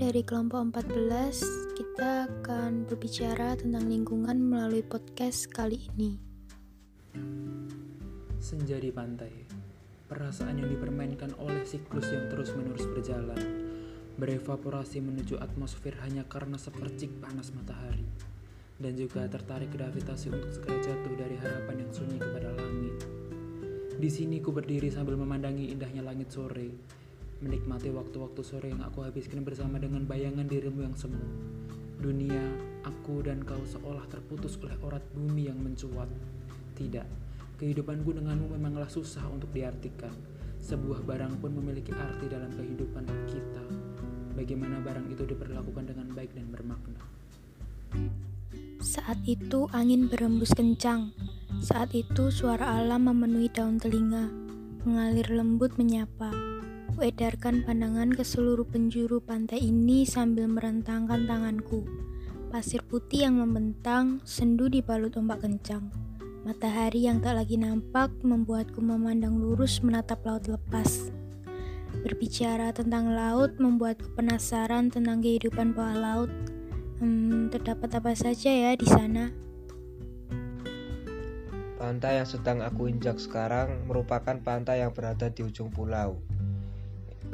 dari kelompok 14, kita akan berbicara tentang lingkungan melalui podcast kali ini. Senja di pantai, perasaan yang dipermainkan oleh siklus yang terus-menerus berjalan, berevaporasi menuju atmosfer hanya karena sepercik panas matahari, dan juga tertarik gravitasi untuk segera jatuh dari harapan yang sunyi kepada langit. Di sini ku berdiri sambil memandangi indahnya langit sore, menikmati waktu-waktu sore yang aku habiskan bersama dengan bayangan dirimu yang semu. Dunia, aku dan kau seolah terputus oleh orat bumi yang mencuat. Tidak, kehidupanku denganmu memanglah susah untuk diartikan. Sebuah barang pun memiliki arti dalam kehidupan kita. Bagaimana barang itu diperlakukan dengan baik dan bermakna. Saat itu angin berembus kencang. Saat itu suara alam memenuhi daun telinga, mengalir lembut menyapa. Kuedarkan pandangan ke seluruh penjuru pantai ini sambil merentangkan tanganku. Pasir putih yang membentang, sendu dibalut ombak kencang. Matahari yang tak lagi nampak membuatku memandang lurus menatap laut lepas. Berbicara tentang laut membuatku penasaran tentang kehidupan bawah laut. Hmm, terdapat apa saja ya di sana? Pantai yang sedang aku injak sekarang merupakan pantai yang berada di ujung pulau.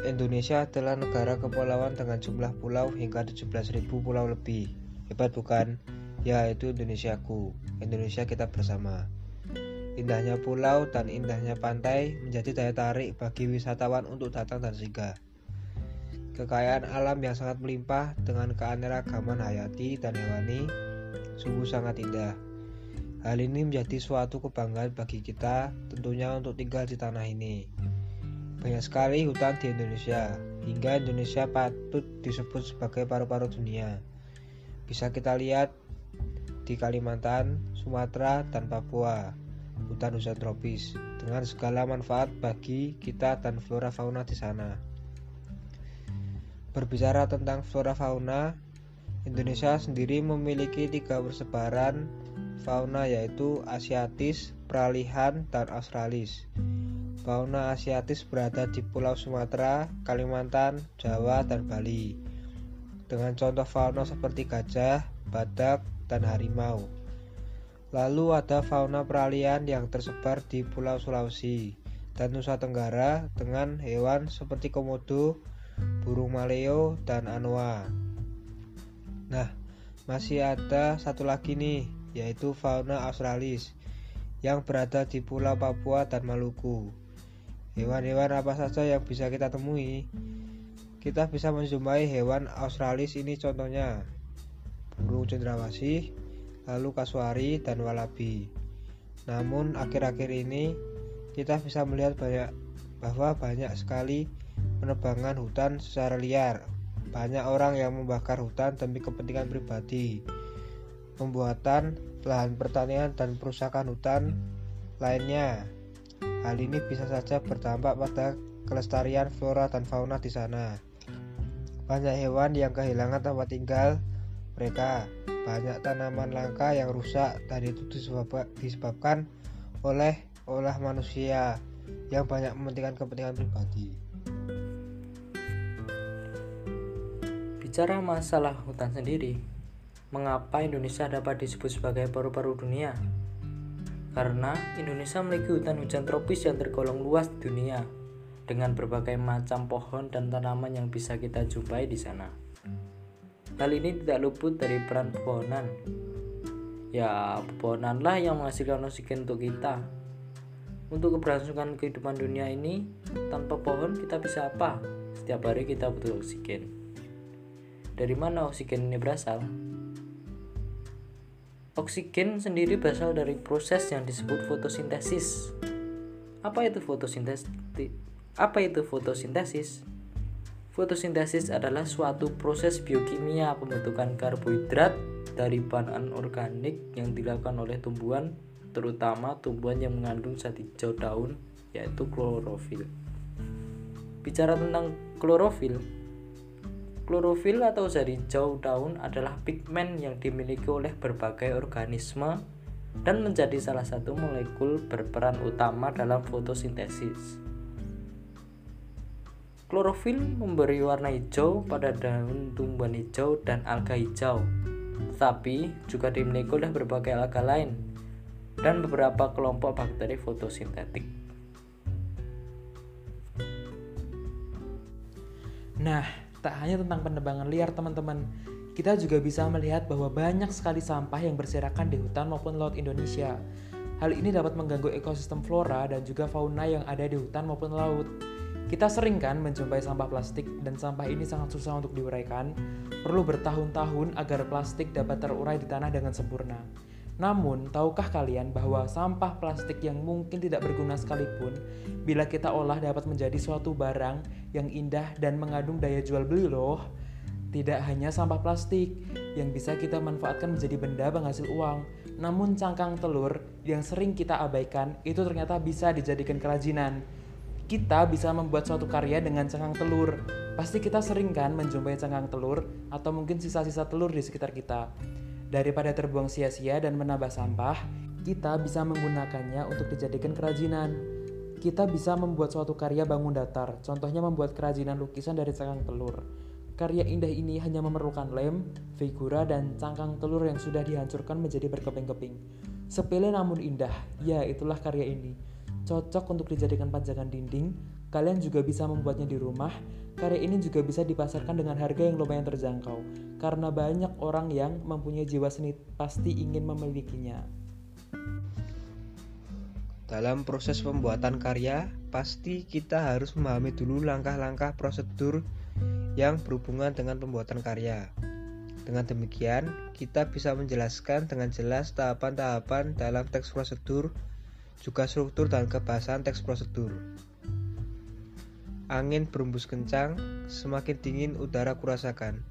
Indonesia adalah negara kepulauan dengan jumlah pulau hingga 17.000 pulau lebih. Hebat bukan? Ya, itu Indonesiaku. Indonesia kita bersama. Indahnya pulau dan indahnya pantai menjadi daya tarik bagi wisatawan untuk datang dan singgah. Kekayaan alam yang sangat melimpah dengan keanekaragaman hayati dan hewani sungguh sangat indah. Hal ini menjadi suatu kebanggaan bagi kita tentunya untuk tinggal di tanah ini. Banyak sekali hutan di Indonesia, hingga Indonesia patut disebut sebagai paru-paru dunia. Bisa kita lihat di Kalimantan, Sumatera, dan Papua, hutan hujan tropis, dengan segala manfaat bagi kita dan flora fauna di sana. Berbicara tentang flora fauna, Indonesia sendiri memiliki tiga persebaran fauna yaitu Asiatis, Peralihan, dan Australis. Fauna asiatis berada di Pulau Sumatera, Kalimantan, Jawa, dan Bali. Dengan contoh fauna seperti gajah, badak, dan harimau. Lalu ada fauna peralihan yang tersebar di Pulau Sulawesi dan Nusa Tenggara dengan hewan seperti komodo, burung maleo, dan anoa. Nah, masih ada satu lagi nih, yaitu fauna australis yang berada di Pulau Papua dan Maluku. Hewan-hewan apa saja yang bisa kita temui? Kita bisa menjumpai hewan australis ini contohnya burung cendrawasih, lalu kasuari dan walabi. Namun akhir-akhir ini kita bisa melihat banyak bahwa banyak sekali penebangan hutan secara liar. Banyak orang yang membakar hutan demi kepentingan pribadi. Pembuatan lahan pertanian dan perusakan hutan lainnya Hal ini bisa saja berdampak pada kelestarian flora dan fauna di sana. Banyak hewan yang kehilangan tempat tinggal mereka. Banyak tanaman langka yang rusak dan itu disebabkan oleh olah manusia yang banyak mementingkan kepentingan pribadi. Bicara masalah hutan sendiri, mengapa Indonesia dapat disebut sebagai paru-paru dunia? Karena Indonesia memiliki hutan hujan tropis yang tergolong luas di dunia dengan berbagai macam pohon dan tanaman yang bisa kita jumpai di sana. Hal ini tidak luput dari peran pepohonan. Ya, pepohonanlah yang menghasilkan oksigen untuk kita. Untuk keberlangsungan kehidupan dunia ini, tanpa pohon kita bisa apa? Setiap hari kita butuh oksigen. Dari mana oksigen ini berasal? Oksigen sendiri berasal dari proses yang disebut fotosintesis. Apa itu fotosintesis? Apa itu fotosintesis? Fotosintesis adalah suatu proses biokimia pembentukan karbohidrat dari bahan organik yang dilakukan oleh tumbuhan, terutama tumbuhan yang mengandung zat hijau daun, yaitu klorofil. Bicara tentang klorofil, Klorofil atau zat hijau daun adalah pigmen yang dimiliki oleh berbagai organisme dan menjadi salah satu molekul berperan utama dalam fotosintesis. Klorofil memberi warna hijau pada daun tumbuhan hijau dan alga hijau, tetapi juga dimiliki oleh berbagai alga lain dan beberapa kelompok bakteri fotosintetik. Nah, tak hanya tentang penebangan liar teman-teman, kita juga bisa melihat bahwa banyak sekali sampah yang berserakan di hutan maupun laut Indonesia. Hal ini dapat mengganggu ekosistem flora dan juga fauna yang ada di hutan maupun laut. Kita sering kan menjumpai sampah plastik dan sampah ini sangat susah untuk diuraikan. Perlu bertahun-tahun agar plastik dapat terurai di tanah dengan sempurna. Namun, tahukah kalian bahwa sampah plastik yang mungkin tidak berguna sekalipun, bila kita olah dapat menjadi suatu barang yang indah dan mengandung daya jual beli loh. Tidak hanya sampah plastik yang bisa kita manfaatkan menjadi benda penghasil uang, namun cangkang telur yang sering kita abaikan itu ternyata bisa dijadikan kerajinan kita bisa membuat suatu karya dengan cangkang telur. Pasti kita sering kan menjumpai cangkang telur atau mungkin sisa-sisa telur di sekitar kita. Daripada terbuang sia-sia dan menambah sampah, kita bisa menggunakannya untuk dijadikan kerajinan. Kita bisa membuat suatu karya bangun datar, contohnya membuat kerajinan lukisan dari cangkang telur. Karya indah ini hanya memerlukan lem, figura, dan cangkang telur yang sudah dihancurkan menjadi berkeping-keping. Sepele namun indah, ya itulah karya ini cocok untuk dijadikan pajangan dinding. Kalian juga bisa membuatnya di rumah. Karya ini juga bisa dipasarkan dengan harga yang lumayan terjangkau, karena banyak orang yang mempunyai jiwa seni pasti ingin memilikinya. Dalam proses pembuatan karya, pasti kita harus memahami dulu langkah-langkah prosedur yang berhubungan dengan pembuatan karya. Dengan demikian, kita bisa menjelaskan dengan jelas tahapan-tahapan dalam teks prosedur juga struktur dan kebahasan teks prosedur. Angin berembus kencang, semakin dingin udara kurasakan.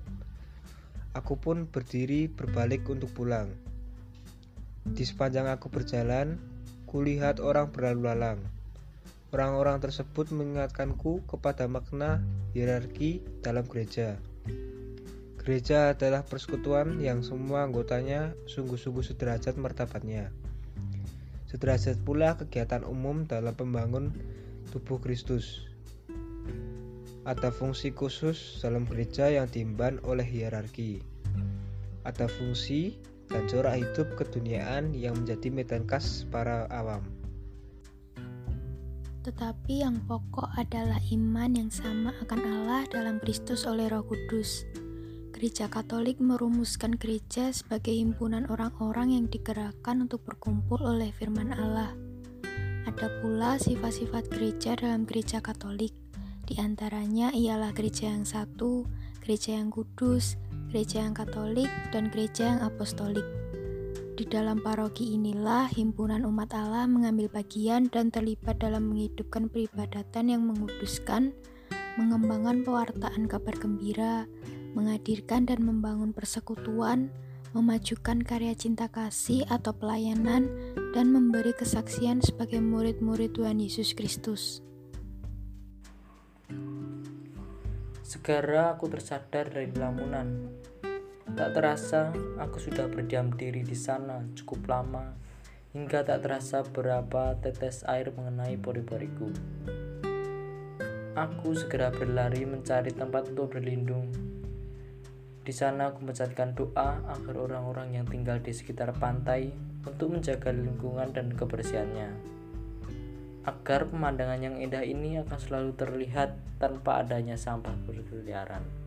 Aku pun berdiri berbalik untuk pulang. Di sepanjang aku berjalan, kulihat orang berlalu lalang. Orang-orang tersebut mengingatkanku kepada makna hierarki dalam gereja. Gereja adalah persekutuan yang semua anggotanya sungguh-sungguh sederajat martabatnya. Sederajat pula kegiatan umum dalam pembangun tubuh Kristus. Ada fungsi khusus dalam gereja yang diimban oleh hierarki. Ada fungsi dan corak hidup keduniaan yang menjadi medan khas para awam. Tetapi yang pokok adalah iman yang sama akan Allah dalam Kristus oleh Roh Kudus. Gereja Katolik merumuskan gereja sebagai himpunan orang-orang yang digerakkan untuk berkumpul oleh firman Allah. Ada pula sifat-sifat gereja dalam gereja Katolik. Di antaranya ialah gereja yang satu, gereja yang kudus, gereja yang katolik, dan gereja yang apostolik. Di dalam paroki inilah himpunan umat Allah mengambil bagian dan terlibat dalam menghidupkan peribadatan yang menguduskan, mengembangkan pewartaan kabar gembira, menghadirkan dan membangun persekutuan, memajukan karya cinta kasih atau pelayanan, dan memberi kesaksian sebagai murid-murid Tuhan Yesus Kristus. Segera aku tersadar dari lamunan. Tak terasa aku sudah berdiam diri di sana cukup lama hingga tak terasa berapa tetes air mengenai pori-poriku. Aku segera berlari mencari tempat untuk berlindung di sana aku mencatatkan doa agar orang-orang yang tinggal di sekitar pantai untuk menjaga lingkungan dan kebersihannya. Agar pemandangan yang indah ini akan selalu terlihat tanpa adanya sampah berkeliaran.